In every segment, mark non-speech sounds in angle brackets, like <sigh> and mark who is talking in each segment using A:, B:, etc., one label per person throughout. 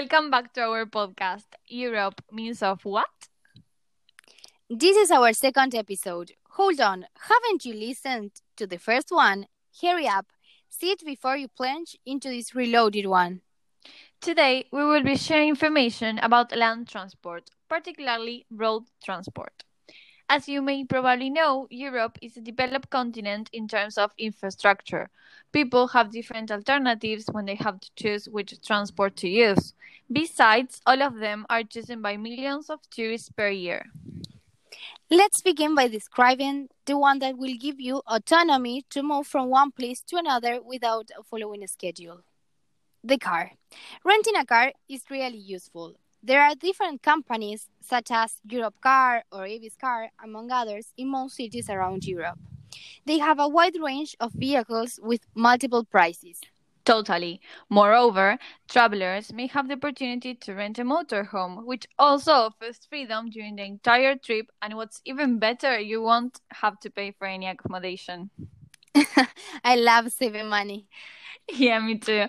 A: Welcome back to our podcast. Europe means of what?
B: This is our second episode. Hold on, haven't you listened to the first one? Hurry up, see it before you plunge into this reloaded one.
A: Today, we will be sharing information about land transport, particularly road transport. As you may probably know, Europe is a developed continent in terms of infrastructure. People have different alternatives when they have to choose which transport to use. Besides, all of them are chosen by millions of tourists per year.
B: Let's begin by describing the one that will give you autonomy to move from one place to another without following a schedule. The car. Renting a car is really useful. There are different companies such as Europcar or Aviscar, among others, in most cities around Europe. They have a wide range of vehicles with multiple prices.
A: Totally. Moreover, travelers may have the opportunity to rent a motorhome, which also offers freedom during the entire trip. And what's even better, you won't have to pay for any accommodation. <laughs>
B: I love saving money. <laughs>
A: Yeah, me too.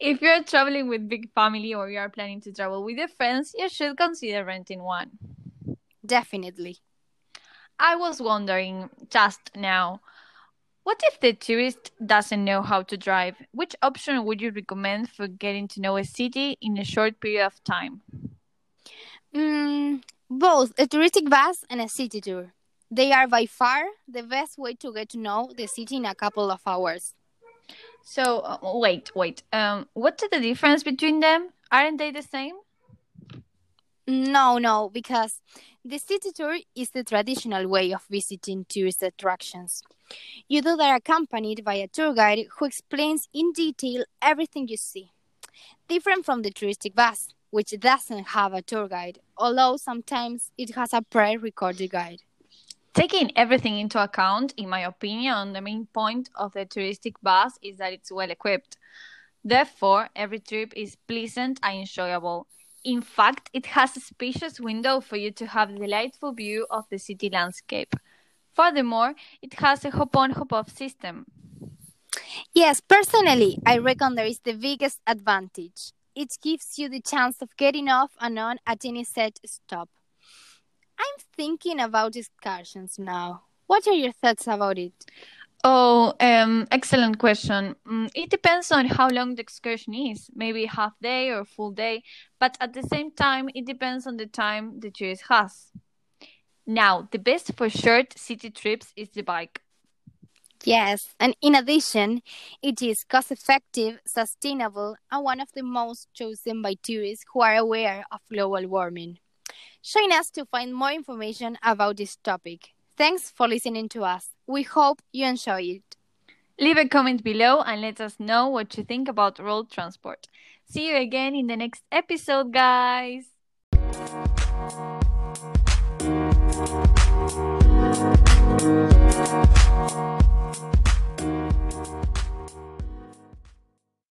A: If you're traveling with big family or you are planning to travel with your friends, you should consider renting one.
B: Definitely.
A: I was wondering just now, what if the tourist doesn't know how to drive? Which option would you recommend for getting to know a city in a short period of time?
B: Mm, both a touristic bus and a city tour. They are by far the best way to get to know the city in a couple of hours.
A: So uh, wait, wait. Um, what's the difference between them? Aren't they the same?
B: No, no, because the city tour is the traditional way of visiting tourist attractions. You do that accompanied by a tour guide who explains in detail everything you see. Different from the touristic bus, which doesn't have a tour guide, although sometimes it has a pre recorded guide.
A: Taking everything into account, in my opinion, the main point of the touristic bus is that it's well equipped. Therefore, every trip is pleasant and enjoyable. In fact, it has a spacious window for you to have a delightful view of the city landscape. Furthermore, it has a hop on hop off system.
B: Yes, personally, I reckon there is the biggest advantage. It gives you the chance of getting off and on at any set stop. I'm thinking about excursions now. What are your thoughts about it?
A: Oh, um, excellent question. Mm, it depends on how long the excursion is, maybe half day or full day, but at the same time, it depends on the time the tourist has. Now, the best for short city trips is the bike.
B: Yes, and in addition, it is cost effective, sustainable, and one of the most chosen by tourists who are aware of global warming. Join us to find more information about this topic. Thanks for listening to us. We hope you enjoy it.
A: Leave a comment below and let us know what you think about road transport. See you again in the next episode, guys.